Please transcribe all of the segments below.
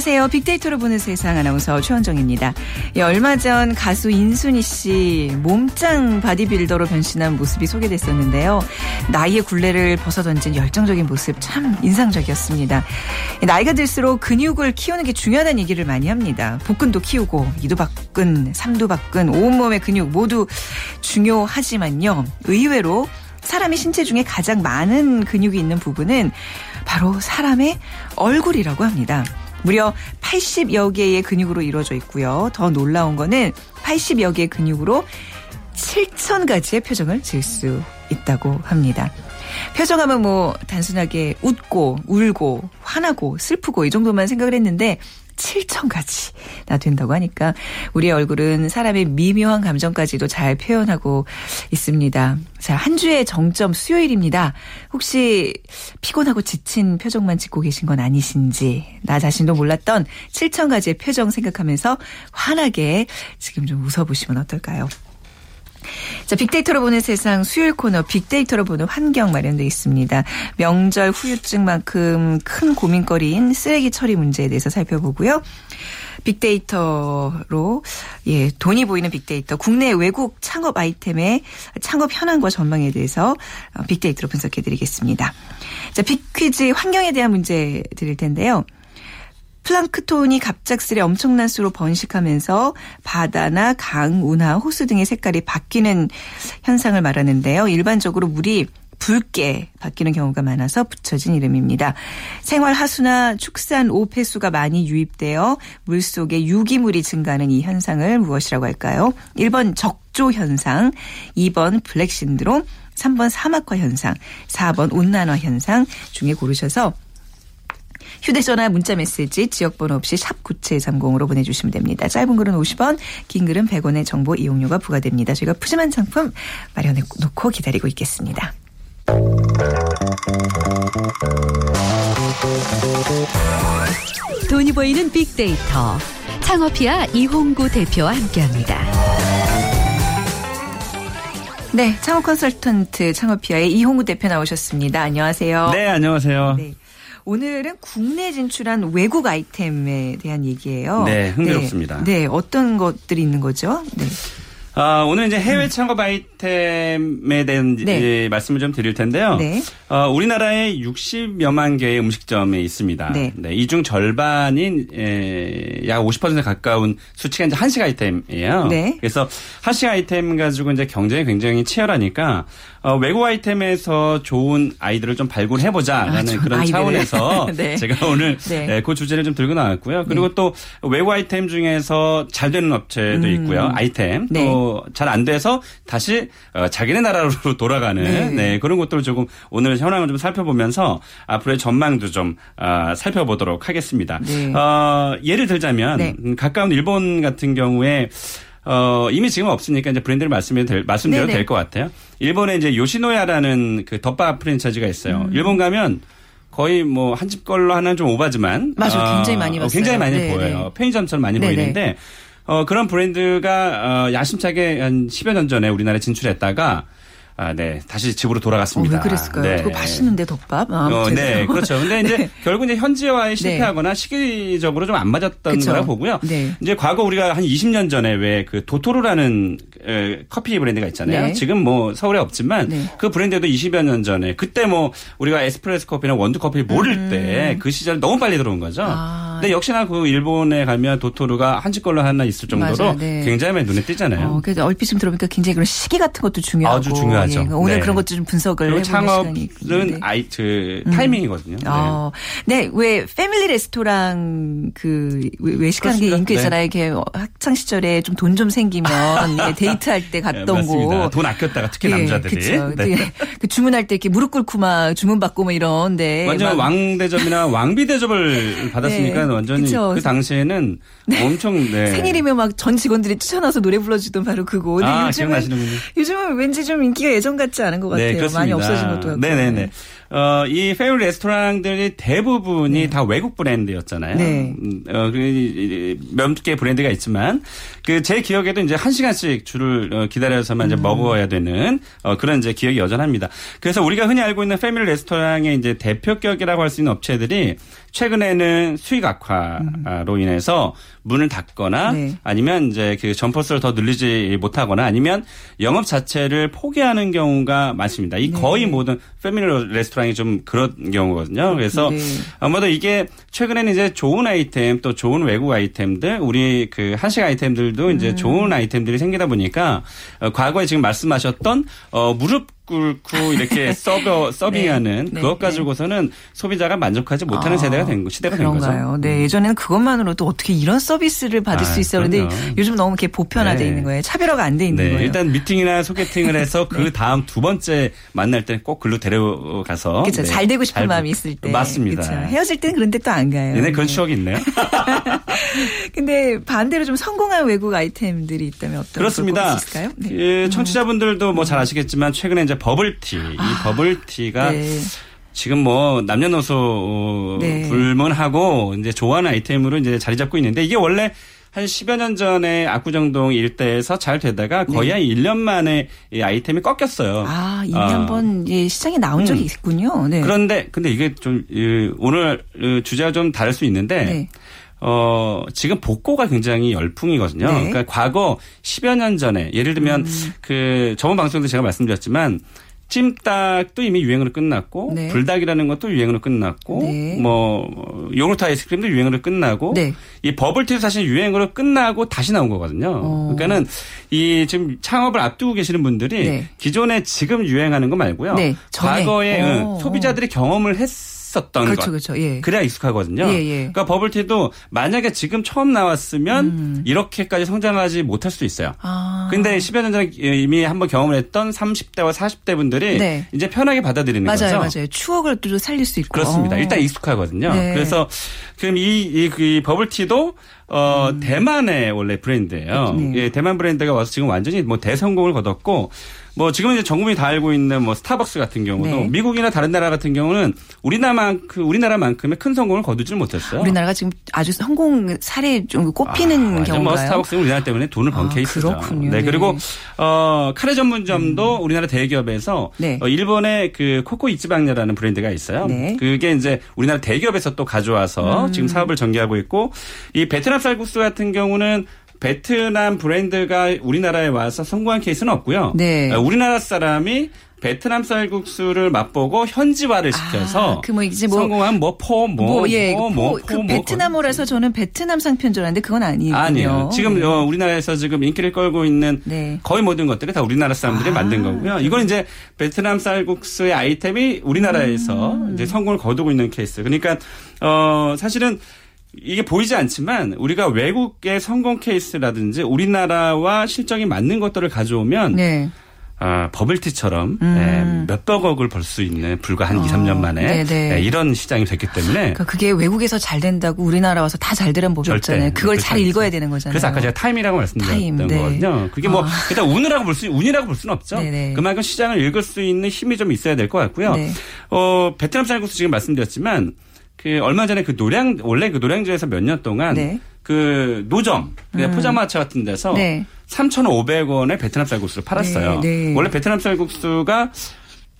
안녕하세요. 빅데이터로 보는 세상 아나운서 최원정입니다. 예, 얼마 전 가수 인순이 씨 몸짱 바디빌더로 변신한 모습이 소개됐었는데요. 나이의 굴레를 벗어던진 열정적인 모습 참 인상적이었습니다. 나이가 들수록 근육을 키우는 게 중요하다는 얘기를 많이 합니다. 복근도 키우고 이두박근, 삼두박근, 온몸의 근육 모두 중요하지만요. 의외로 사람의 신체 중에 가장 많은 근육이 있는 부분은 바로 사람의 얼굴이라고 합니다. 무려 80여 개의 근육으로 이루어져 있고요. 더 놀라운 거는 80여 개의 근육으로 7천 가지의 표정을 지을 수 있다고 합니다. 표정하면 뭐 단순하게 웃고 울고 화나고 슬프고 이 정도만 생각을 했는데 7천 가지나 된다고 하니까 우리 얼굴은 사람의 미묘한 감정까지도 잘 표현하고 있습니다. 자, 한 주의 정점 수요일입니다. 혹시 피곤하고 지친 표정만 짓고 계신 건 아니신지 나 자신도 몰랐던 7천 가지의 표정 생각하면서 환하게 지금 좀 웃어보시면 어떨까요? 자, 빅데이터로 보는 세상 수요일 코너 빅데이터로 보는 환경 마련되어 있습니다. 명절 후유증만큼 큰 고민거리인 쓰레기 처리 문제에 대해서 살펴보고요. 빅데이터로 예 돈이 보이는 빅데이터 국내 외국 창업 아이템의 창업 현황과 전망에 대해서 빅데이터로 분석해 드리겠습니다. 자 빅퀴즈 환경에 대한 문제 드릴 텐데요. 플랑크톤이 갑작스레 엄청난 수로 번식하면서 바다나 강, 운하, 호수 등의 색깔이 바뀌는 현상을 말하는데요. 일반적으로 물이 붉게 바뀌는 경우가 많아서 붙여진 이름입니다. 생활 하수나 축산 오폐수가 많이 유입되어 물속에 유기물이 증가하는 이 현상을 무엇이라고 할까요? 1번 적조 현상, 2번 블랙 신드롬, 3번 사막화 현상, 4번 온난화 현상 중에 고르셔서 휴대전화 문자메시지 지역번호 없이 샵 9730으로 보내주시면 됩니다. 짧은 글은 50원 긴 글은 100원의 정보 이용료가 부과됩니다. 저희가 푸짐한 상품 마련해 놓고 기다리고 있겠습니다. 돈이 보이는 빅데이터 창업피아 이홍구 대표와 함께합니다. 네, 창업 컨설턴트 창업피아의 이홍구 대표 나오셨습니다. 안녕하세요. 네, 안녕하세요. 네. 오늘은 국내 진출한 외국 아이템에 대한 얘기예요. 네, 흥미롭습니다. 네, 네 어떤 것들이 있는 거죠? 네. 아, 오늘 이제 해외 창업 아이템에 대한 네. 말씀을 좀 드릴 텐데요. 네. 어, 우리나라에 60여만 개의 음식점에 있습니다. 네. 네 이중 절반인 에, 약 50% 가까운 수치가 이제 한식 아이템이에요. 네. 그래서 한식 아이템 가지고 이제 경쟁이 굉장히 치열하니까 어, 외국 아이템에서 좋은 아이들을 좀 발굴해보자라는 아, 그런 아이들. 차원에서 네. 제가 오늘 네. 네, 그 주제를 좀 들고 나왔고요. 그리고 네. 또 외국 아이템 중에서 잘 되는 업체도 음. 있고요. 아이템 또 잘 안 돼서 다시 어, 자기네 나라로 돌아가는 네. 네. 그런 것들을 조금 오늘 현황을 좀 살펴보면서 앞으로의 전망도 좀 어, 살펴보도록 하겠습니다. 네. 어, 예를 들자면 네. 가까운 일본 같은 경우에 어, 이미 지금 없으니까 이제 브랜드를 말씀드려도 될, 말씀드려도 될 것 같아요. 일본에 이제 요시노야라는 그 덮밥 프랜차이즈가 있어요. 음. 일본 가면 거의 뭐 한 집 걸로 하나는 좀 오바지만 맞아요. 어, 굉장히 많이 봤어요. 굉장히 많이 네 보여요. 네. 편의점처럼 많이 네네. 보이는데 어, 그런 브랜드가 어, 야심차게 한 10여 년 전에 우리나라에 진출했다가 아, 네. 다시 집으로 돌아갔습니다. 어, 왜 그랬을까요? 네. 그거 맛있는데 덮밥? 아, 어, 네. 그렇죠. 근데 이제 네. 결국 이제 현지화에 네. 실패하거나 네. 시기적으로 좀 안 맞았던 그쵸. 거라 보고요. 네. 이제 과거 우리가 한 20년 전에 왜 그 도토로라는 커피 브랜드가 있잖아요. 네. 지금 뭐 서울에 없지만 네. 그 브랜드도 20여 년 전에 그때 뭐 우리가 에스프레소 커피나 원두 커피를 모를 음. 때그 시절 너무 빨리 들어온 거죠. 아. 근데 역시나 그 일본에 가면 도토로가 한집 걸로 하나 있을 정도로 굉장히 많이 눈에 띄잖아요. 어, 그래서 얼핏 좀 들어보니까 굉장히 그런 시기 같은 것도 중요하고 아주 중요하죠. 예, 오늘 네. 그런 것도 좀 분석을 해보는 창업은 시간이 아이 그 음. 타이밍이거든요. 네. 어. 네, 왜 패밀리 레스토랑 그 외식하는 게 인기 있잖아요. 네. 이렇게 학창 시절에 좀 돈좀 좀 생기면 데이트할 때 갔던 네, 곳. 돈 아꼈다가 특히 예, 남자들이. 그쵸. 네. 그 주문할 때 이렇게 무릎 꿇고 막 주문 받고 뭐 이런데 완전 왕 대접이나 왕비 대접을 받았으니까 네. 완전히 그쵸. 그 당시에는 엄청 생일이면 막 전 직원들이 추천와서 노래 불러주던 바로 그거. 아, 요즘은. 요즘은 왠지 좀 인기가 예전 같지 않은 것 같아요. 네, 많이 없어진 것도 같고. 네네네. 어, 이 페일 레스토랑들이 대부분이 네. 다 외국 브랜드였잖아요. 네. 음, 어, 그, 몇개 브랜드가 있지만 그 제 기억에도 이제 한 시간씩 줄을 어, 기다려서만 음. 이제 먹어야 되는 어, 그런 이제 기억이 여전합니다. 그래서 우리가 흔히 알고 있는 패밀리 레스토랑의 이제 대표격이라고 할 수 있는 업체들이 최근에는 수익 악화로 인해서 문을 닫거나 네. 아니면 이제 그 점퍼스를 더 늘리지 못하거나 아니면 영업 자체를 포기하는 경우가 많습니다. 이 네. 거의 모든 패밀리 레스토랑이 좀 그런 경우거든요. 그래서 네. 아마도 이게 최근에는 이제 좋은 아이템 또 좋은 외국 아이템들 우리 그 한식 아이템들도 이제 음. 좋은 아이템들이 생기다 보니까 어, 과거에 지금 말씀하셨던 어 무릎 꿇고 이렇게 서버 서빙하는 네, 그것 네. 가지고서는 소비자가 만족하지 못하는 아, 세대가 된 시대가 그런가요? 된 거죠. 네, 음. 예전에는 그것만으로도 어떻게 이런 서비스를 받을 아, 수. 그런데 요즘 너무 이렇게 보편화돼 네. 있는 거예요. 차별화가 안 돼 있는 네, 거예요. 일단 미팅이나 소개팅을 해서 그 네. 다음 두 번째 만날 때는 꼭 글로 데려가서 그렇죠. 잘 되고 싶은 잘, 마음이 있을 때 맞습니다. 그렇죠. 헤어질 때는 그런데 또 안 가요. 네, 그런 추억이 있네요. 근데 반대로 좀 성공한 외국 아이템들이 있다면 어떤 그렇습니다. 있을까요? 네. 그 청취자분들도 뭐 잘 아시겠지만 최근에 이제 버블티 이 아, 버블티가 네. 지금 뭐 남녀노소 네. 불문하고 이제 좋아하는 아이템으로 이제 자리 잡고 있는데 이게 원래 한 10여 년 전에 압구정동 일대에서 잘 되다가 거의 네. 한 1년 만에 이 아이템이 꺾였어요. 아, 이미 어. 한번 예, 시장에 나온 적이 음. 있군요. 네. 그런데 근데 이게 좀 오늘 주제가 좀 다를 수 있는데 네. 어, 지금 복고가 굉장히 열풍이거든요. 네. 그러니까 과거 10여 년 전에 예를 들면 음. 그 저번 방송도 제가 말씀드렸지만 찜닭도 이미 유행으로 끝났고 네. 불닭이라는 것도 유행으로 끝났고 네. 뭐 요구르트 아이스크림도 유행으로 끝나고 네. 이 버블티도 사실 유행으로 끝나고 다시 나온 거거든요. 어. 그러니까는 이 지금 창업을 앞두고 계시는 분들이 네. 기존에 지금 유행하는 거 말고요. 네. 과거에 어. 소비자들이 경험을 했 했었던 그렇죠, 것. 그렇죠. 예. 그래야 익숙하거든요. 예, 예. 그러니까 버블티도 만약에 지금 처음 나왔으면 음. 이렇게까지 성장하지 못할 수도 있어요. 아. 근데 10여 년 전에 이미 한번 경험을 했던 30대와 40대 분들이 네. 이제 편하게 받아들이는 맞아요, 거죠. 맞아요. 맞아요. 추억을 또 살릴 수 있고. 그렇습니다. 어. 일단 익숙하거든요. 네. 그래서 그럼 이, 이, 이 버블티도 어, 음. 대만의 원래 브랜드예요. 네. 예, 대만 브랜드가 와서 지금 완전히 뭐 대성공을 거뒀고 뭐 지금 이제 전국민이 다 알고 있는 뭐 스타벅스 같은 경우도 네. 미국이나 다른 나라 같은 경우는 우리나라만큼 우리나라만큼의 큰 성공을 거두지 못했어요. 우리나라가 지금 아주 성공 사례 좀 꼽히는 아, 뭐 경우가요. 뭐 스타벅스는 우리나라 때문에 돈을 번 아, 케이스죠. 그렇군요. 네 그리고 어 카레 전문점도 음. 우리나라 대기업에서 네. 어, 일본의 그 코코 이츠방야라는 브랜드가 있어요. 네. 그게 이제 우리나라 대기업에서 또 가져와서 음. 지금 사업을 전개하고 있고 이 베트남 쌀국수 같은 경우는 베트남 브랜드가 우리나라에 와서 성공한 케이스는 없고요. 네. 어, 우리나라 사람이 베트남 쌀국수를 맛보고 현지화를 시켜서 아, 그뭐 이제 뭐 성공한 뭐포뭐 뭐, 예, 뭐, 뭐, 그 뭐, 베트남어라서 저는 베트남 상편 줄 알았는데 그건 아니에요. 아니요. 지금 네. 어, 우리나라에서 지금 인기를 끌고 있는 네. 거의 모든 것들이 다 우리나라 사람들이 아, 만든 거고요. 이건 이제 베트남 쌀국수의 아이템이 우리나라에서 음. 이제 성공을 거두고 있는 케이스. 그러니까 어 사실은 이게 보이지 않지만 우리가 외국의 성공 케이스라든지 우리나라와 실정이 맞는 것들을 가져오면 네. 아, 버블티처럼 음. 네, 몇백억을 벌 수 있는 불과 한 어, 2, 3년 만에 네, 이런 시장이 됐기 때문에 그러니까 그게 외국에서 잘 된다고 우리나라 와서 다 잘 되는 법이 없잖아요. 그걸 잘 읽어야 되는 거잖아요. 그래서 아까 제가 타임이라고 말씀드렸던 타임, 네. 거거든요. 그게 뭐 어. 일단 운이라고 볼 수, 운이라고 볼 수는 없죠. 네네. 그만큼 시장을 읽을 수 있는 힘이 좀 있어야 될 것 같고요. 네. 어, 베트남 쌀국수 지금 말씀드렸지만 그 얼마 전에 그 노량 원래 그 노량진에서 몇 년 동안 네. 그 노점 음. 포장마차 같은 데서 네. 3,500원에 베트남 쌀국수를 팔았어요. 네, 네. 원래 베트남 쌀국수가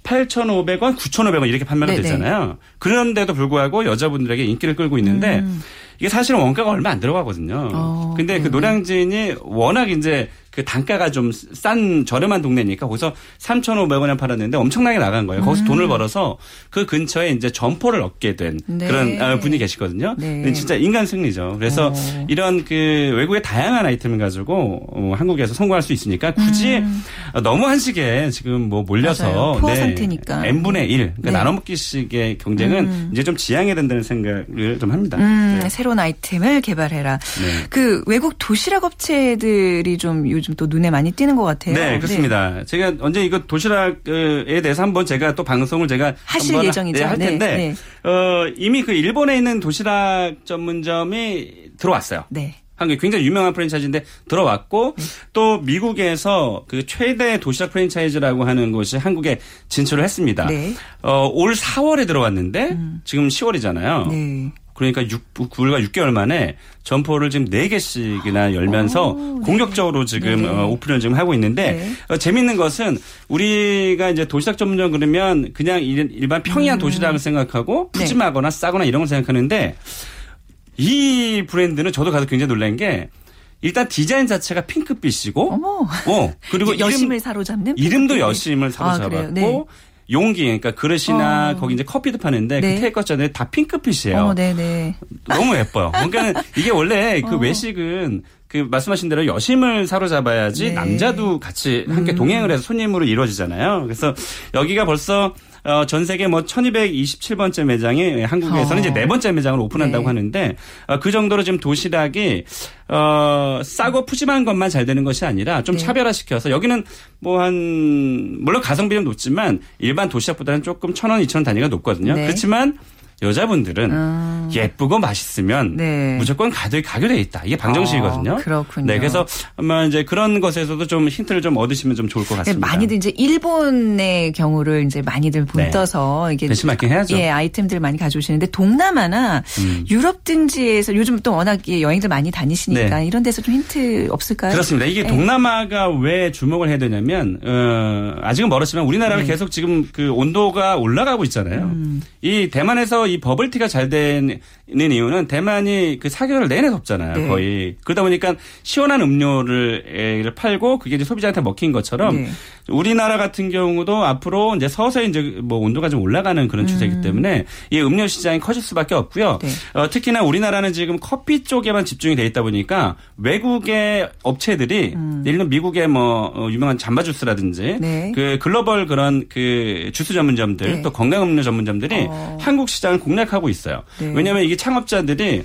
8,500원, 9,500원 이렇게 판매가 네, 네. 되잖아요. 그런데도 불구하고 여자분들에게 인기를 끌고 있는데 음. 이게 사실은 원가가 얼마 안 들어가거든요. 어, 근데 그 노량진이 워낙 이제 그 단가가 좀 싼 저렴한 동네니까 거기서 3,500원에 팔았는데 엄청나게 나간 거예요. 거기서 음. 돈을 벌어서 그 근처에 이제 점포를 얻게 된 네. 그런 아, 분이 계시거든요. 네. 진짜 인간 승리죠. 그래서 오. 어. 이런 그 외국의 다양한 아이템을 가지고 어, 한국에서 성공할 수 있으니까 굳이 음. 너무 한식에 지금 뭐 몰려서 포화 네. 상태니까 n분의 1 그러니까 네. 나눠 먹기식의 경쟁은 음. 이제 좀 지양해야 된다는 생각을 좀 합니다. 음, 네. 새로운 아이템을 개발해라. 네. 그 외국 도시락 업체들이 좀 요즘 또 눈에 많이 띄는 것 같아요. 네, 그렇습니다. 네. 제가 언제 이거 도시락에 대해서 한번 제가 또 방송을 제가 하실 예정이죠. 네, 할 네, 텐데 네, 어, 이미 그 일본에 있는 도시락 전문점이 들어왔어요. 네. 한국에 굉장히 유명한 프랜차이즈인데 들어왔고 네. 또 미국에서 그 최대 도시락 프랜차이즈라고 하는 곳이 한국에 진출을 했습니다. 네. 어, 올 4월에 들어왔는데 음. 지금 10월이잖아요. 네. 그러니까 6, 9일과 6개월 만에 점포를 지금 4개씩이나 열면서 오, 네. 공격적으로 지금 네. 어, 오픈을 지금 하고 있는데 네. 어, 재밌는 것은 우리가 이제 도시락 전문점 그러면 그냥 일반 평이한 음. 도시락을 생각하고 네. 푸짐하거나 싸거나 이런 걸 생각하는데 이 브랜드는 저도 가서 굉장히 놀란 게 일단 디자인 자체가 핑크빛이고, 어머. 어 그리고 여심을 이름, 사로잡는 이름도 여심을 사로잡았고, 아, 네. 용기 그러니까 그릇이나 어. 거기 이제 커피도 파는데 네. 그 테이크 전에 다 핑크빛이에요. 어, 네네. 너무 예뻐요. 그러니까 이게 원래 그 어. 외식은 그 말씀하신 대로 여심을 사로잡아야지 네. 남자도 같이 함께 음. 동행을 해서 손님으로 이루어지잖아요. 그래서 여기가 벌써 어, 전 세계 뭐 1227번째 매장이 한국에서는 어. 이제 네 번째 매장을 오픈한다고 네. 하는데 어, 그 정도로 지금 도시락이 어, 싸고 푸짐한 것만 잘 되는 것이 아니라 좀 네. 차별화시켜서 여기는 뭐 한 물론 가성비는 높지만 일반 도시락보다는 조금 천 원, 이천 원 단위가 높거든요. 네. 그렇지만 여자분들은 음. 예쁘고 맛있으면 네. 무조건 가격이 가격돼 있다. 이게 방정식이거든요. 어, 그렇군요. 네, 그래서 아마 이제 그런 것에서도 좀 힌트를 좀 얻으시면 좀 좋을 것 같습니다. 많이들 이제 일본의 경우를 이제 많이들 본떠서 네. 이게 대신 맞긴 해야죠. 예, 아이템들 많이 가져오시는데 동남아나 음. 유럽 등지에서 요즘 또 워낙 여행들 많이 다니시니까 네. 이런 데서 좀 힌트 없을까요? 그렇습니다. 이게 네. 동남아가 왜 주목을 해야 되냐면 어, 아직은 멀었지만 우리나라가 네. 계속 지금 그 온도가 올라가고 있잖아요. 음. 이 대만에서 이 버블티가 잘 되는 이유는 대만이 그 4개월 내내 덥잖아요. 네. 거의. 그러다 보니까 시원한 음료를 팔고 그게 이제 소비자한테 먹힌 것처럼 네. 우리나라 같은 경우도 앞으로 이제 서서히 이제 뭐 온도가 좀 올라가는 그런 추세이기 음. 때문에 이 음료 시장이 커질 수밖에 없고요. 네. 어, 특히나 우리나라는 지금 커피 쪽에만 집중이 돼 있다 보니까 외국의 업체들이 음. 예를 들면 미국의 뭐 어, 유명한 잠바 주스라든지 네. 그 글로벌 그런 그 주스 전문점들 네. 또 건강 음료 전문점들이 어. 한국 시장을 공략하고 있어요. 네. 왜냐하면 이게 창업자들이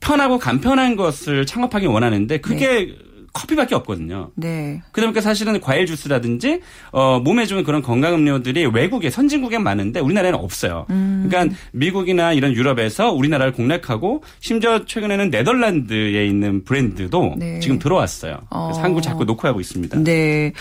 편하고 간편한 것을 창업하기 원하는데 그게 네. 커피밖에 없거든요. 네. 그러니까 사실은 과일 주스라든지 어 몸에 좋은 그런 건강 음료들이 외국에 선진국에 많은데 우리나라에는 없어요. 음. 그러니까 미국이나 이런 유럽에서 우리나라를 공략하고 심지어 최근에는 네덜란드에 있는 브랜드도 네. 지금 들어왔어요. 그래서 어. 한국 자꾸 놓고 하고 있습니다. 네.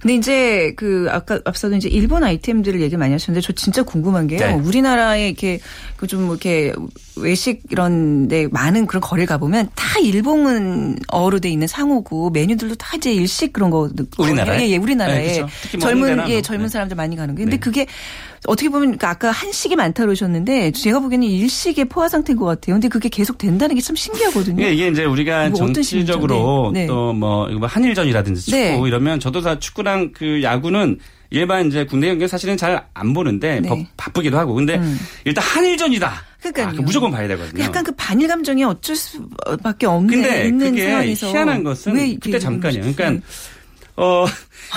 근데 이제 그 아까 앞서도 이제 일본 아이템들을 얘기 많이 하셨는데 저 진짜 궁금한 게요. 네. 우리나라에 이렇게 그좀 뭐 이렇게 외식 이런 데 많은 그런 거리를 가보면 다 일본어로 돼 있는 상호고 메뉴들도 다 이제 일식 그런 거. 우리나라에? 예, 예 우리나라에. 네, 그렇죠. 젊은, 예, 젊은 네. 사람들 많이 가는 게. 근데 네. 그게 어떻게 보면 그러니까 아까 한식이 많다 그러셨는데 제가 보기에는 일식의 포화 상태인 것 같아요. 근데 그게 계속 된다는 게 참 신기하거든요. 예, 이게 이제 우리가 정치적으로 네. 네. 또뭐 뭐 한일전이라든지 축구 네. 이러면 저도 다 축구랑 그 야구는 일반 이제 군대 경기 사실은 잘 안 보는데 네. 바쁘기도 하고 근데 음. 일단 한일전이다. 그러니까 아, 무조건 봐야 되거든요. 약간 그 반일 감정이 어쩔 수밖에 없는 근데 있는 그게 상황에서 희한한 것은 그때 잠깐이에요. 그러니까 네. 어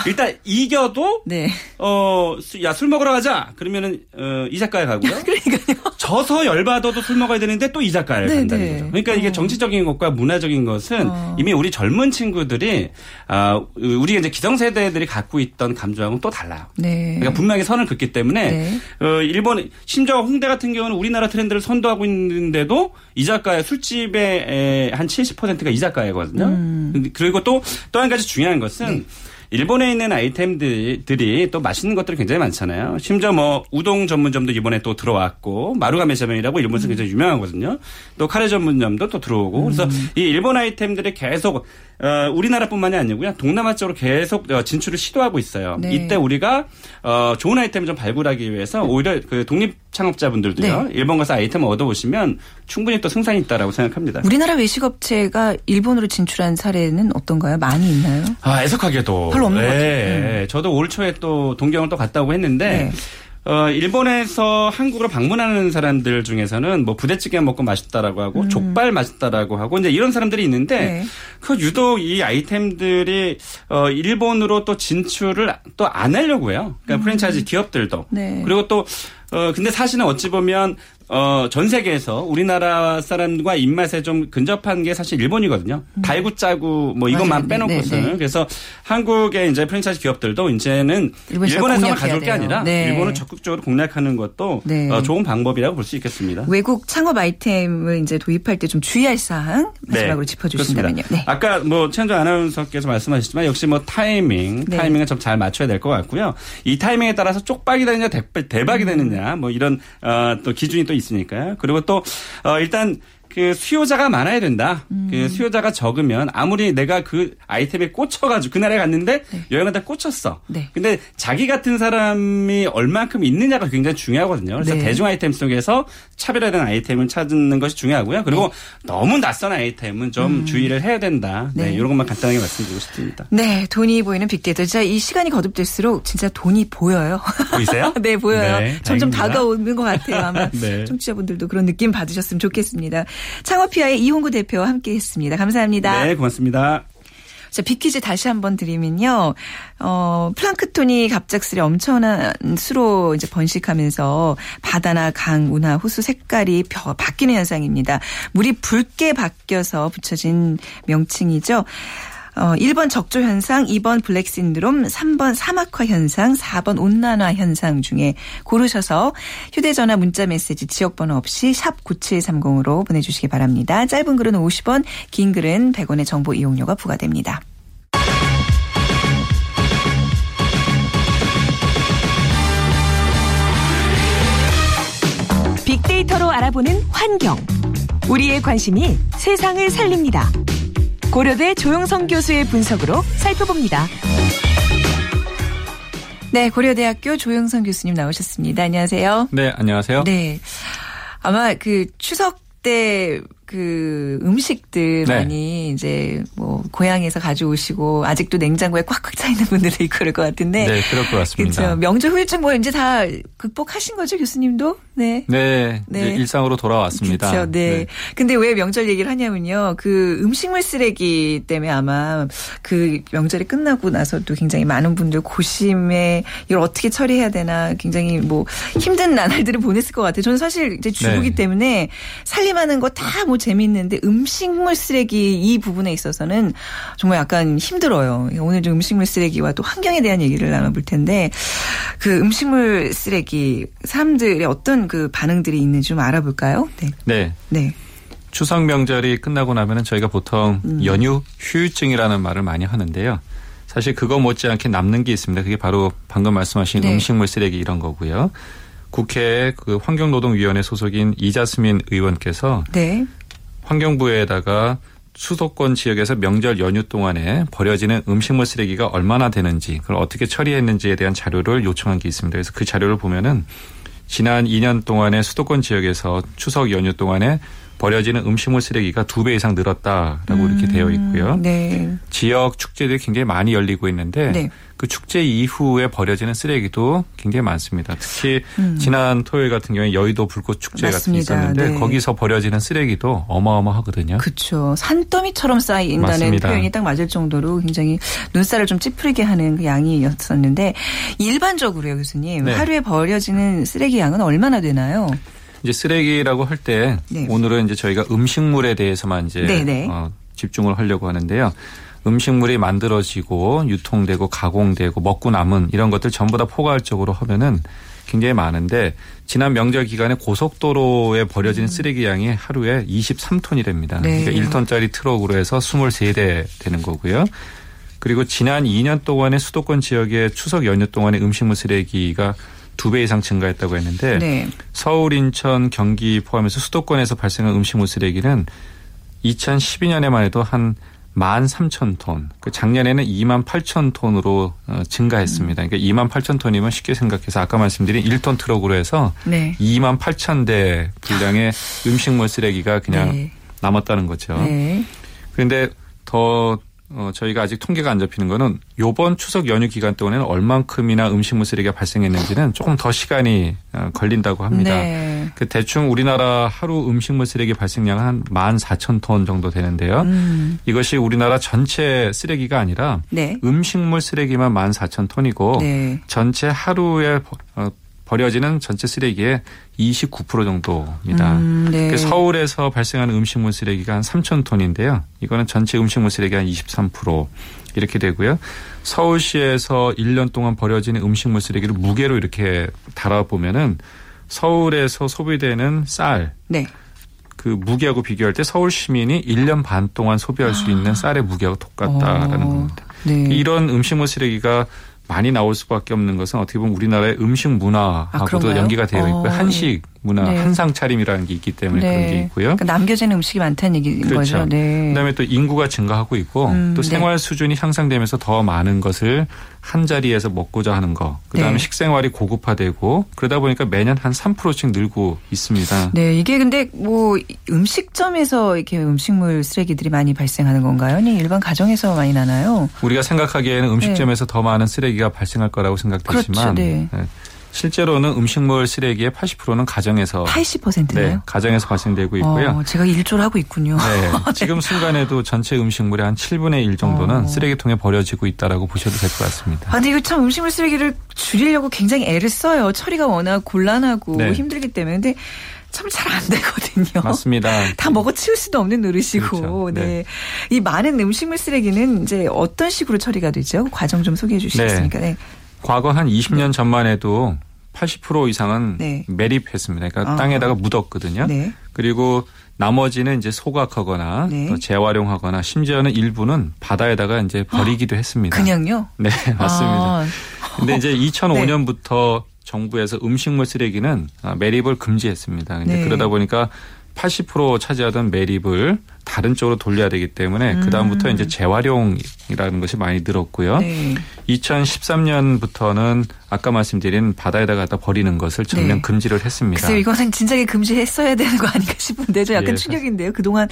일단 이겨도 네. 어야 술 먹으러 가자. 그러면은 어, 이 작가에 가고요. 그러니까요. 져서 열받아도 술 먹어야 되는데 또 이 작가를 네, 간다는 네. 거죠. 그러니까 이게 어. 정치적인 것과 문화적인 것은 어. 이미 우리 젊은 친구들이 아 우리 이제 기성세대들이 갖고 있던 감정하고는 또 달라요. 네. 그러니까 분명히 선을 긋기 때문에 네. 어 일본 심지어 홍대 같은 경우는 우리나라 트렌드를 선도하고 있는데도 이 작가의 술집의 한 70%가 이 작가이거든요. 음. 그리고 또 또 한 가지 중요한 것은 네. 일본에 있는 아이템들이 또 맛있는 것들이 굉장히 많잖아요. 심지어 뭐 우동 전문점도 이번에 또 들어왔고 마루가메샤면이라고 일본에서 음. 굉장히 유명하거든요. 또 카레 전문점도 또 들어오고 그래서 음. 이 일본 아이템들이 계속 어, 우리나라뿐만이 아니고요. 동남아 쪽으로 계속 어, 진출을 시도하고 있어요. 네. 이때 우리가 어, 좋은 아이템을 좀 발굴하기 위해서 오히려 그 독립 창업자분들도요. 네. 일본 가서 아이템을 얻어보시면 충분히 또 승산이 있다라고 생각합니다. 우리나라 외식업체가 일본으로 진출한 사례는 어떤가요? 많이 있나요? 아 애석하게도 별로 없는 네. 것 같아요. 네. 저도 올 초에 또 동경을 또 갔다 오고 했는데 네. 어, 일본에서 한국으로 방문하는 사람들 중에서는 뭐 부대찌개 먹고 맛있다라고 하고 음. 족발 맛있다라고 하고 이제 이런 사람들이 있는데 네. 그 유독 이 아이템들이 어, 일본으로 또 진출을 또 안 하려고 해요. 그러니까 음. 프랜차이즈 기업들도. 네. 그리고 또 어, 근데 사실은 어찌 보면 어, 전 세계에서 우리나라 사람과 입맛에 좀 근접한 게 사실 일본이거든요. 음. 달구 짜구 뭐 이것만 네, 빼놓고서는. 네, 네. 그래서 한국의 이제 프랜차이즈 기업들도 이제는 일본에서만 가져올 게 아니라 네. 일본을 적극적으로 공략하는 것도 네. 어, 좋은 방법이라고 볼 수 있겠습니다. 외국 창업 아이템을 이제 도입할 때 좀 주의할 사항 마지막으로 짚어주신다면요. 아까 뭐 최현정 아나운서께서 말씀하셨지만 역시 뭐 타이밍, 타이밍을 좀 잘 맞춰야 될 것 같고요. 이 타이밍에 따라서 쪽박이 되느냐 대박이 음. 되느냐 뭐 이런 어, 또 기준이 또 있으니까요. 그리고 또 어, 일단 그 수요자가 많아야 된다. 음. 그 수요자가 적으면 아무리 내가 그 아이템에 꽂혀가지고 그날에 갔는데 네. 여행하다 꽂혔어. 네. 근데 자기 같은 사람이 얼만큼 있느냐가 굉장히 중요하거든요. 그래서 네. 대중 아이템 속에서 차별화된 아이템을 찾는 것이 중요하고요. 그리고 네. 너무 낯선 아이템은 좀 음. 주의를 해야 된다. 네. 네. 이런 것만 간단하게 말씀드리고 싶습니다. 네, 돈이 보이는 빅데이터. 진짜 이 시간이 거듭될수록 진짜 돈이 보여요. 보이세요? 네, 보여요. 점점 다가오는 것 같아요. 아마 청취자분들도 그런 느낌 받으셨으면 좋겠습니다. 창업피아의 이홍구 대표와 함께 했습니다. 감사합니다. 네, 고맙습니다. 자, 비키즈 다시 한번 드리면요. 어, 플랑크톤이 갑작스레 엄청난 수로 이제 번식하면서 바다나 강, 운하, 호수 색깔이 바뀌는 현상입니다. 물이 붉게 바뀌어서 붙여진 명칭이죠. 어, 1번 적조 현상, 2번 블랙 신드롬, 3번 사막화 현상, 4번 온난화 현상 중에 고르셔서 휴대전화 문자 메시지 지역번호 없이 샵 9730으로 보내주시기 바랍니다. 짧은 글은 50원, 긴 글은 100원의 정보 이용료가 부과됩니다. 빅데이터로 알아보는 환경. 우리의 관심이 세상을 살립니다. 고려대 조영성 교수의 분석으로 살펴봅니다. 네, 고려대학교 조영성 교수님 나오셨습니다. 안녕하세요. 네, 안녕하세요. 네. 아마 그 추석 때 그 음식들 네. 많이 이제 뭐 고향에서 가져오시고 아직도 냉장고에 꽉꽉 차 있는 분들도 있고 그럴 것 같은데. 네, 그럴 것 같습니다. 그렇죠. 명절 후유증 뭐 이제 다 극복하신 거죠, 교수님도? 네. 네. 네. 일상으로 돌아왔습니다. 그렇죠. 네. 네. 근데 왜 명절 얘기를 하냐면요. 그 음식물 쓰레기 때문에 아마 그 명절이 끝나고 나서도 굉장히 많은 분들 고심에 이걸 어떻게 처리해야 되나 굉장히 뭐 힘든 나날들을 보냈을 것 같아요. 저는 사실 이제 주부기 네. 때문에 살림하는 거 다뭐 재밌는데 음식물 쓰레기 이 부분에 있어서는 정말 약간 힘들어요. 오늘 좀 음식물 쓰레기와 또 환경에 대한 얘기를 나눠볼 텐데 그 음식물 쓰레기 사람들의 어떤 그 반응들이 있는지 좀 알아볼까요? 네. 네. 네. 추석 명절이 끝나고 나면은 저희가 보통 음. 연휴 휴유증이라는 말을 많이 하는데요. 사실 그거 못지않게 남는 게 있습니다. 그게 바로 방금 말씀하신 네. 음식물 쓰레기 이런 거고요. 국회 그 환경노동위원회 소속인 이자스민 의원께서 네. 환경부에다가 수도권 지역에서 명절 연휴 동안에 버려지는 음식물 쓰레기가 얼마나 되는지 그걸 어떻게 처리했는지에 대한 자료를 요청한 게 있습니다. 그래서 그 자료를 보면은 지난 2년 동안에 수도권 지역에서 추석 연휴 동안에 버려지는 음식물 쓰레기가 두 배 이상 늘었다라고 음, 이렇게 되어 있고요. 네. 지역 축제들이 굉장히 많이 열리고 있는데 네. 그 축제 이후에 버려지는 쓰레기도 굉장히 많습니다. 특히 음. 지난 토요일 같은 경우에 여의도 불꽃 축제 같은 게 있었는데 네. 거기서 버려지는 쓰레기도 어마어마하거든요. 그렇죠. 산더미처럼 쌓인다는 맞습니다. 표현이 딱 맞을 정도로 굉장히 눈살을 좀 찌푸리게 하는 그 양이었었는데 일반적으로요, 교수님. 네. 하루에 버려지는 쓰레기 양은 얼마나 되나요? 이제 쓰레기라고 할때 네. 오늘은 이제 저희가 음식물에 대해서만 이제 네, 네. 어, 집중을 하려고 하는데요. 음식물이 만들어지고 유통되고 가공되고 먹고 남은 이런 것들 전부 다 포괄적으로 하면은 굉장히 많은데 지난 명절 기간에 고속도로에 버려진 음. 쓰레기 양이 하루에 23톤이랍니다. 네. 그러니까 1톤짜리 트럭으로 해서 23대 되는 거고요. 그리고 지난 2년 동안의 수도권 지역의 추석 연휴 동안의 음식물 쓰레기가 두 배 이상 증가했다고 했는데 네. 서울, 인천, 경기 포함해서 수도권에서 발생한 음식물 쓰레기는 2012년에만 해도 한 13,000톤. 그 작년에는 28,000톤으로 어, 증가했습니다. 그러니까 28,000톤이면 쉽게 생각해서 아까 말씀드린 1톤 트럭으로 해서 네. 28,000대 분량의 음식물 쓰레기가 그냥 네. 남았다는 거죠. 네. 그런데 더 어, 저희가 아직 통계가 안 잡히는 거는 요번 추석 연휴 기간 동안에는 얼만큼이나 음식물 쓰레기가 발생했는지는 조금 더 시간이 어, 걸린다고 합니다. 네. 그 대충 우리나라 하루 음식물 쓰레기 발생량은 한 14,000톤 정도 되는데요. 음. 이것이 우리나라 전체 쓰레기가 아니라 네. 음식물 쓰레기만 14,000톤이고 네. 전체 하루에 어, 버려지는 전체 쓰레기의 29% 정도입니다. 음, 네. 서울에서 발생하는 음식물 쓰레기가 한 3천 톤인데요. 이거는 전체 음식물 쓰레기 한 23% 이렇게 되고요. 서울시에서 1년 동안 버려지는 음식물 쓰레기를 무게로 이렇게 달아보면은 서울에서 소비되는 쌀. 네. 그 무게하고 비교할 때 서울 시민이 1년 반 동안 소비할 수 있는 아. 쌀의 무게하고 똑같다라는 어. 겁니다. 네. 이런 음식물 쓰레기가 많이 나올 수밖에 없는 것은 어떻게 보면 우리나라의 음식 문화하고도 아, 연계가 되어 있고 어, 한식 문화 네. 한상 차림이라는 게 있기 때문에 네. 그런 게 있고요. 그러니까 남겨지는 음식이 많다는 얘기인 그렇죠. 거죠. 네. 그다음에 또 인구가 증가하고 있고 음, 또 네. 생활 수준이 향상되면서 더 많은 것을 한 자리에서 먹고자 하는 거. 그다음에 네. 식생활이 고급화되고 그러다 보니까 매년 한 3%씩 늘고 있습니다. 네, 이게 근데 뭐 음식점에서 이렇게 음식물 쓰레기들이 많이 발생하는 건가요? 아니 일반 가정에서 많이 나나요? 우리가 생각하기에는 음식점에서 네. 더 많은 쓰레기가 발생할 거라고 생각되지만 그렇죠, 네. 네. 실제로는 음식물 쓰레기의 80%는 가정에서 80%나요? 네, 가정에서 발생되고 있고요. 어, 제가 일조를 하고 있군요. 네, 지금 순간에도 전체 음식물의 한 7분의 1 정도는 어. 쓰레기통에 버려지고 있다라고 보셔도 될 것 같습니다. 아, 근데 이거 참 음식물 쓰레기를 줄이려고 굉장히 애를 써요. 처리가 워낙 곤란하고 네. 힘들기 때문에. 근데 참잘안 되거든요. 맞습니다. 다 먹어 치울 수도 없는 노릇이고. 그렇죠. 네. 네. 이 많은 음식물 쓰레기는 이제 어떤 식으로 처리가 되죠? 과정 좀 소개해 주시겠습니까? 네. 네. 과거 한 20년 전만 해도 80% 이상은 네. 매립했습니다. 그러니까 아. 땅에다가 묻었거든요. 네. 그리고 나머지는 이제 소각하거나 네. 또 재활용하거나 심지어는 일부는 바다에다가 이제 버리기도 아. 했습니다. 그냥요? 네, 맞습니다. 아. 근데 이제 2005년부터 정부에서 음식물 쓰레기는 매립을 금지했습니다. 근데 네. 그러다 보니까 80% 차지하던 매립을 다른 쪽으로 돌려야 되기 때문에 음. 그다음부터 이제 재활용이라는 것이 많이 늘었고요. 네. 2013년부터는 아까 말씀드린 바다에다 갖다 버리는 것을 전면 네. 금지를 했습니다. 글쎄요, 이거는 진작에 금지했어야 되는 거 아닌가 싶은데 저 약간 예. 충격인데요. 그동안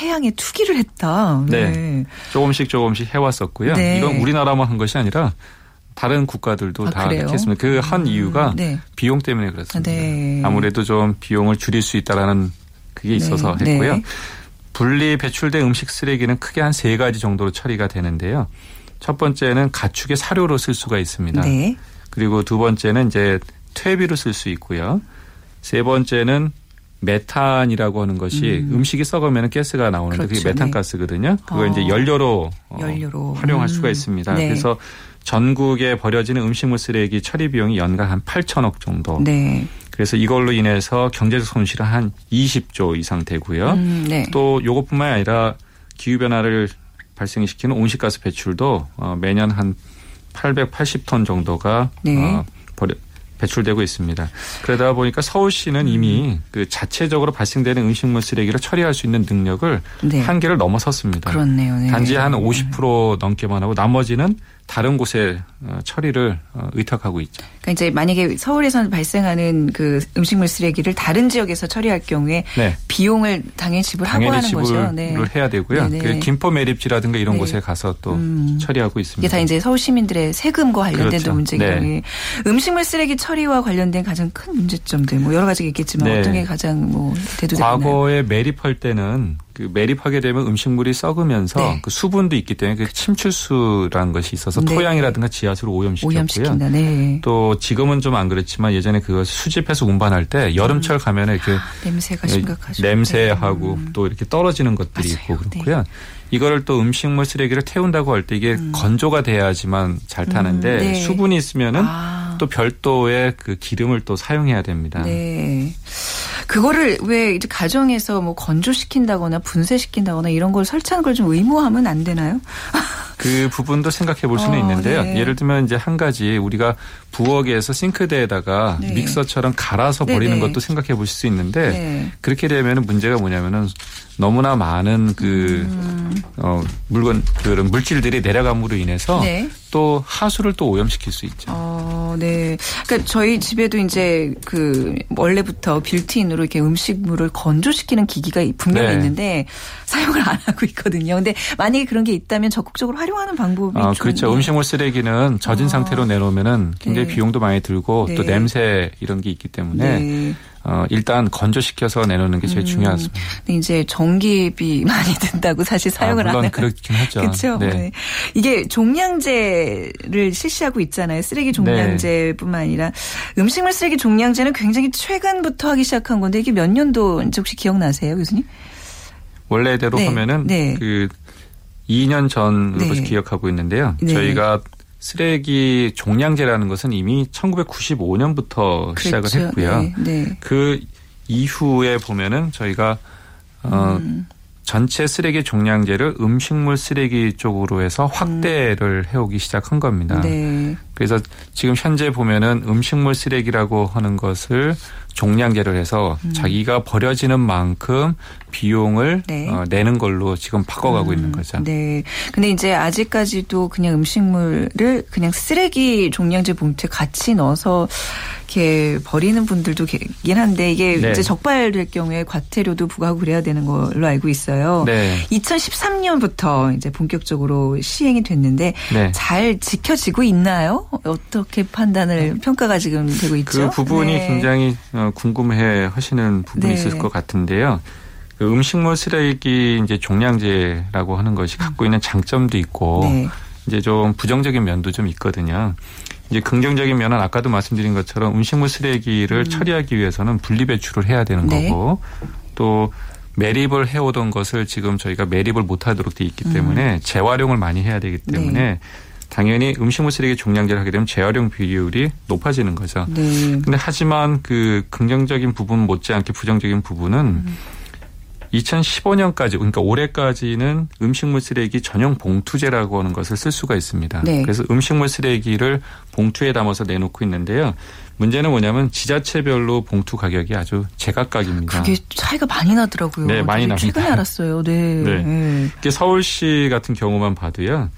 해양에 투기를 했다. 네. 네. 조금씩 조금씩 해왔었고요. 네. 이건 우리나라만 한 것이 아니라 다른 국가들도 아, 다 그래요? 이렇게 했습니다. 그 한 이유가 음, 네. 비용 때문에 그렇습니다. 네. 아무래도 좀 비용을 줄일 수 있다라는 그게 네. 있어서 네. 했고요. 네. 분리 배출된 음식 쓰레기는 크게 한 세 가지 정도로 처리가 되는데요. 첫 번째는 가축의 사료로 쓸 수가 있습니다. 네. 그리고 두 번째는 이제 퇴비로 쓸 수 있고요. 세 번째는 메탄이라고 하는 것이 음. 식이 썩으면 가스가 나오는데 그렇죠. 그게 메탄가스거든요. 그거 어. 이제 연료로, 어, 연료로. 활용할 음. 수가 있습니다. 네. 그래서 전국에 버려지는 음식물 쓰레기 처리 비용이 연간 한 8천억 정도. 네. 그래서 이걸로 인해서 경제적 손실은 한 20조 이상 되고요. 음, 네. 또 요것뿐만 아니라 기후 변화를 발생시키는 온실가스 배출도 어, 매년 한 880톤 정도가 네. 어, 버려, 배출되고 있습니다. 그러다 보니까 서울시는 이미 음. 그 자체적으로 발생되는 음식물 쓰레기를 처리할 수 있는 능력을 네. 한계를 넘어섰습니다. 그렇네요. 네. 단지 한 50% 넘게만 하고 나머지는 다른 곳에 어, 처리를 어, 의탁하고 있죠. 그러니까 이제 만약에 서울에서 발생하는 그 음식물 쓰레기를 다른 지역에서 처리할 경우에 네. 비용을 당연히 지불하고 하는 지불을 거죠. 네. 해야 되고요. 그 김포 매립지라든가 이런 네. 곳에 가서 또 음. 처리하고 있습니다. 이게 다 이제 서울 시민들의 세금과 관련된 그렇죠. 문제기 때문에 네. 음식물 쓰레기 처리와 관련된 가장 큰 문제점들 뭐 여러 가지가 있겠지만 네. 어떤 게 가장 뭐 대두되나요? 과거에 매립할 때는 그 매립하게 되면 음식물이 썩으면서 네. 그 수분도 있기 때문에 그 침출수라는 것이 있어서 네. 토양이라든가 지하수를 오염시켰고요. 네. 또 지금은 좀 안 그렇지만 예전에 그걸 수집해서 운반할 때 여름철 음. 가면 이렇게 아, 냄새가 심각하죠. 냄새하고 음. 또 이렇게 떨어지는 것들이 맞아요. 있고 그렇고요. 네. 이거를 또 음식물 쓰레기를 태운다고 할 때 이게 음. 건조가 돼야지만 잘 타는데 음, 네. 수분이 있으면은 아. 또 별도의 그 기름을 또 사용해야 됩니다. 네. 그거를 왜 이제 가정에서 뭐 건조시킨다거나 분쇄시킨다거나 이런 걸 설치하는 걸 좀 의무하면 안 되나요? 그 부분도 생각해 볼 수는 어, 있는데요. 네. 예를 들면 이제 한 가지 우리가 부엌에서 싱크대에다가 네. 믹서처럼 갈아서 네, 버리는 네. 것도 생각해 보실 수 있는데 네. 그렇게 되면 문제가 뭐냐면은 너무나 많은 그 음. 어, 물건 그런 물질들이 내려감으로 인해서 네. 또 하수를 또 오염시킬 수 있죠. 어, 네. 그러니까 저희 집에도 이제 그 원래부터 빌트인으로 이렇게 음식물을 건조시키는 기기가 분명히 네. 있는데 사용을 안 하고 있거든요. 근데 만약에 그런 게 있다면 적극적으로 활용하는 방법이 아, 그렇죠. 음식물 쓰레기는 젖은 아. 상태로 내놓으면은 굉장히 네. 비용도 많이 들고 또 네. 냄새 이런 게 있기 때문에 네. 어, 일단 건조시켜서 내놓는 게 제일 음. 중요하습니다. 이제 전기비 많이 든다고 사실 사용을 아, 물론 안 그렇긴 하죠. 그렇죠. 네. 네. 이게 종량제를 실시하고 있잖아요. 쓰레기 종량제 문제뿐만 아니라 음식물 쓰레기 종량제는 굉장히 최근부터 하기 시작한 건데 이게 몇 년도인지 혹시 기억나세요, 교수님? 원래대로 네. 하면은 네. 그 2년 전으로 네. 기억하고 있는데요. 네. 저희가 쓰레기 종량제라는 것은 이미 1995년부터 그렇죠. 시작을 했고요. 네. 네. 그 이후에 보면은 저희가 어 음. 전체 쓰레기 종량제를 음식물 쓰레기 쪽으로 해서 확대를 음. 해오기 시작한 겁니다. 네. 그래서 지금 현재 보면은 음식물 쓰레기라고 하는 것을 종량제를 해서 음. 자기가 버려지는 만큼 비용을 네. 어, 내는 걸로 지금 바꿔가고 음. 있는 거죠. 네. 근데 이제 아직까지도 그냥 음식물을 그냥 쓰레기 종량제 봉투에 같이 넣어서 이렇게 버리는 분들도 계긴 한데 이게 네. 이제 적발될 경우에 과태료도 부과하고 그래야 되는 걸로 알고 있어요. 네. 2013년부터 이제 본격적으로 시행이 됐는데 네. 잘 지켜지고 있나요? 어떻게 판단을 평가가 지금 되고 있죠? 그 부분이 네. 굉장히 어, 궁금해 하시는 부분이 네. 있을 것 같은데요. 그 음식물 쓰레기 이제 종량제라고 하는 것이 갖고 있는 장점도 있고 네. 이제 좀 부정적인 면도 좀 있거든요. 이제 긍정적인 면은 아까도 말씀드린 것처럼 음식물 쓰레기를 음. 처리하기 위해서는 분리 배출을 해야 되는 네. 거고 또 매립을 해오던 것을 지금 저희가 매립을 못하도록 돼 있기 때문에 음. 재활용을 많이 해야 되기 때문에 네. 당연히 음식물 쓰레기 종량제를 하게 되면 재활용 비율이 높아지는 거죠. 네. 근데 하지만 그 긍정적인 부분 못지않게 부정적인 부분은 음. 2015년까지 그러니까 올해까지는 음식물 쓰레기 전용 봉투제라고 하는 것을 쓸 수가 있습니다. 네. 그래서 음식물 쓰레기를 봉투에 담아서 내놓고 있는데요. 문제는 뭐냐면 지자체별로 봉투 가격이 아주 제각각입니다. 그게 차이가 많이 나더라고요. 네, 많이 납니다. 최근에 알았어요. 네. 네. 네. 서울시 같은 경우만 봐도요.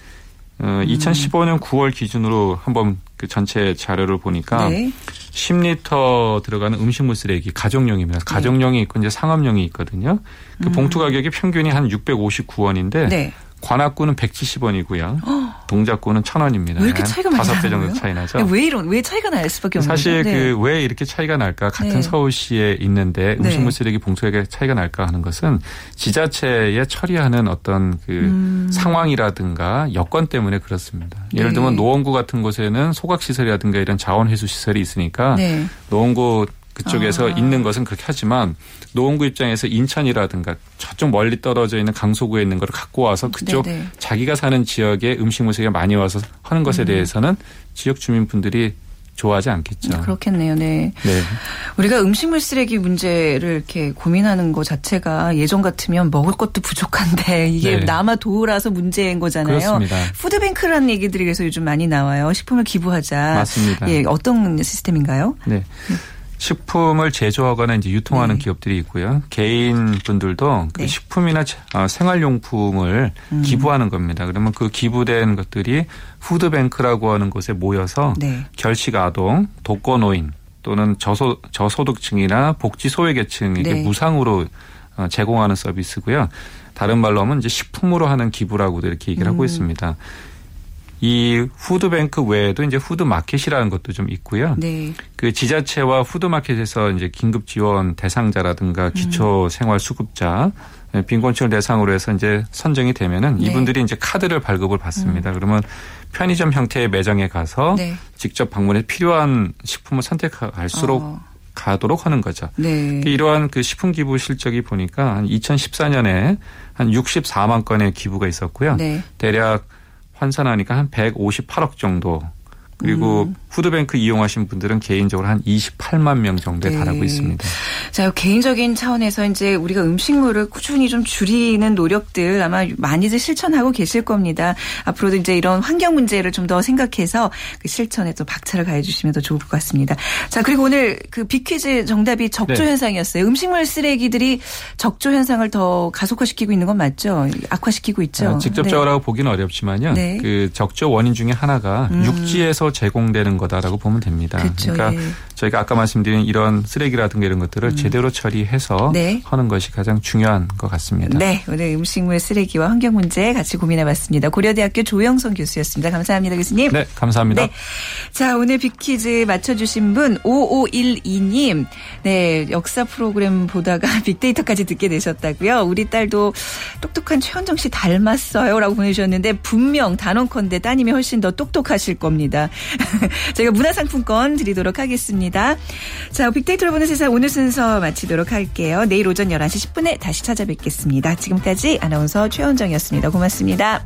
어, 2015년 9월 기준으로 한번 그 전체 자료를 보니까 네. 10리터 들어가는 음식물 쓰레기 가정용입니다. 네. 가정용이 있고 이제 상업용이 있거든요. 그 음. 봉투 가격이 평균이 한 659원인데 네. 관악구는 170원이고요. 동작구는 1,000원입니다. 왜 이렇게 차이가 많이 나요? 5배 정도 차이 나죠. 왜 이런 왜 차이가 날 수밖에 없는 사실 네. 그왜 이렇게 차이가 날까? 같은 네. 서울시에 있는데 네. 음식물 쓰레기 봉투액에 차이가 날까 하는 것은 지자체에 처리하는 어떤 그 음. 상황이라든가 여건 때문에 그렇습니다. 예를 네. 들면 노원구 같은 곳에는 소각 시설이라든가 이런 자원 회수 시설이 있으니까 네. 노원구 그쪽에서 아. 있는 것은 그렇게 하지만 노원구 입장에서 인천이라든가 저쪽 멀리 떨어져 있는 강서구에 있는 걸 갖고 와서 그쪽 네네. 자기가 사는 지역에 음식물 쓰레기가 많이 와서 하는 것에 음. 대해서는 지역 주민분들이 좋아하지 않겠죠. 그렇겠네요. 네. 네. 우리가 음식물 쓰레기 문제를 이렇게 고민하는 것 자체가 예전 같으면 먹을 것도 부족한데 이게 네. 남아 도우라서 문제인 거잖아요. 그렇습니다. 푸드뱅크라는 얘기들이 그래서 요즘 많이 나와요. 식품을 기부하자. 맞습니다. 예, 어떤 시스템인가요? 네. 네. 식품을 제조하거나 이제 유통하는 네. 기업들이 있고요. 개인 분들도 그 네. 식품이나 어, 생활용품을 음. 기부하는 겁니다. 그러면 그 기부된 것들이 푸드뱅크라고 하는 곳에 모여서 네. 결식 아동, 독거노인 또는 저소, 저소득층이나 복지 소외계층에게 네. 무상으로 어, 제공하는 서비스고요. 다른 말로 하면 이제 식품으로 하는 기부라고도 이렇게 얘기를 음. 하고 있습니다. 이 푸드뱅크 외에도 이제 푸드마켓이라는 것도 좀 있고요. 네. 그 지자체와 푸드마켓에서 이제 긴급 지원 대상자라든가 음. 기초 생활 수급자 예, 빈곤층을 대상으로 해서 이제 선정이 되면은 네. 이분들이 이제 카드를 발급을 받습니다. 음. 그러면 편의점 형태의 매장에 가서 네. 직접 방문해 필요한 식품을 선택할수록 어. 가도록 하는 거죠. 네. 이러한 그 식품 기부 실적이 보니까 한 2014년에 한 64만 건의 기부가 있었고요. 네. 대략 환산하니까 한 158억 정도 그리고 음. 푸드뱅크 이용하신 분들은 개인적으로 한 28만 명 정도에 네. 달하고 있습니다. 자, 개인적인 차원에서 이제 우리가 음식물을 꾸준히 좀 줄이는 노력들 아마 많이들 실천하고 계실 겁니다. 앞으로도 이제 이런 환경 문제를 좀 더 생각해서 그 실천에 또 박차를 가해 주시면 더 좋을 것 같습니다. 자, 그리고 오늘 그 비퀴즈 정답이 적조 네. 현상이었어요. 음식물 쓰레기들이 적조 현상을 더 가속화시키고 있는 건 맞죠? 악화시키고 있죠. 아, 직접적으로 네. 보기는 어렵지만요. 네. 그 적조 원인 중에 하나가 음. 육지에서 제공되는 거다라고 보면 됩니다. 그쵸, 그러니까 예. 저희가 아까 말씀드린 이런 쓰레기라든가 이런 것들을 음. 제대로 처리해서 네. 하는 것이 가장 중요한 것 같습니다. 네, 오늘 음식물 쓰레기와 환경 문제 같이 고민해봤습니다. 고려대학교 조영선 교수였습니다. 감사합니다, 교수님. 네, 감사합니다. 네. 자, 오늘 빅퀴즈 맞춰주신 분 5512님. 네, 역사 프로그램 보다가 빅데이터까지 듣게 되셨다고요. 우리 딸도 똑똑한 최현정 씨 닮았어요. 라고 보내주셨는데 분명 단언컨대 따님이 훨씬 더 똑똑하실 겁니다. 저희가 문화상품권 드리도록 하겠습니다. 자, 빅데이터로 보는 세상 오늘 순서 마치도록 할게요. 내일 오전 11시 10분에 다시 찾아뵙겠습니다. 지금까지 아나운서 최현정이었습니다. 고맙습니다.